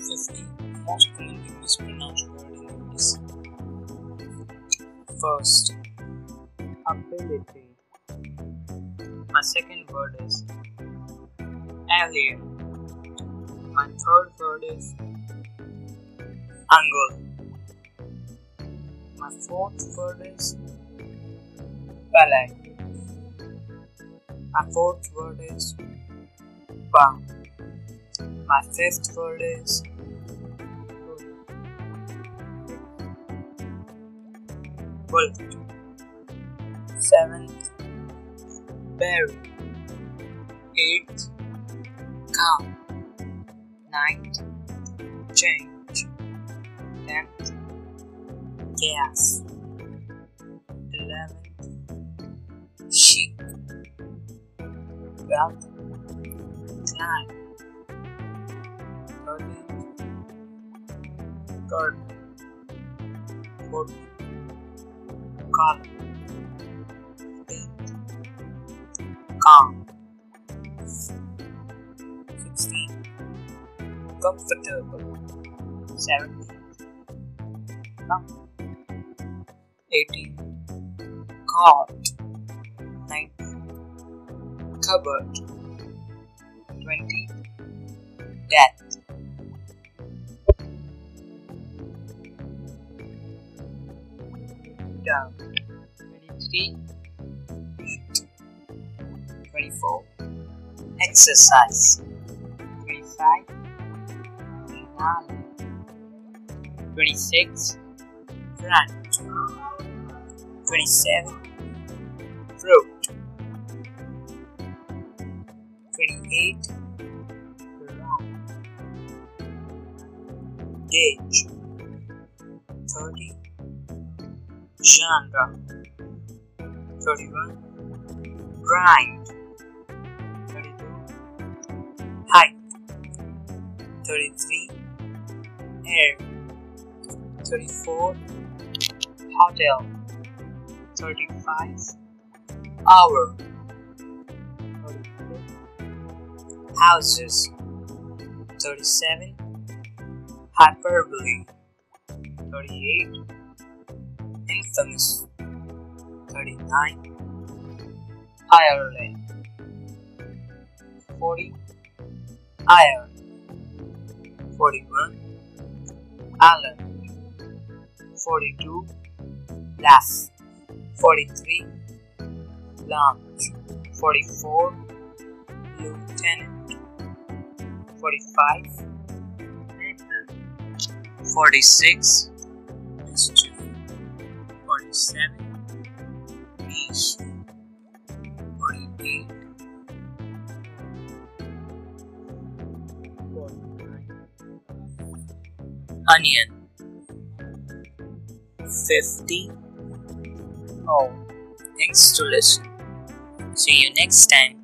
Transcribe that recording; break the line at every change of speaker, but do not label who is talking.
50 most commonly mispronounced words in English. First, ability. My second word is alien. My third word is angle. My fourth word is ballet. My fourth word is ba. My fifth word is bullet. Seventh, berry. Eighth, calm. Ninth, change. Tenth, gas. Eleventh, sheep. Twelfth, climb. Garden. Fourteenth, color. Fifteenth, calm. Sixteenth, comfortable. Seventeenth, comfort. Eighteenth, cot. Nineteenth, cupboard. Twenty, death. Down. Twenty-three. Twenty-four, exercise. Twenty-five, finale. Twenty-six, front. Twenty-seven, fruit. Twenty-eight, round. Gauge. Genre. Thirty-one, grind. Thirty-two, height. Thirty-three, air. Thirty-four, hotel. Thirty-five, hour. Thirty-six, houses. Thirty-seven, hyperbole. Infamous. Thirty-nine, Ireland. Forty, iron. Forty-one, island. Forty-two, laugh. Forty-three, lounge. Forty-four, lieutenant. Forty-five, forty-six, mischief. Forty-seven, niche. Forty-eight, forty-nine, onion. Fifty. Oh, thanks to listen. See you next time.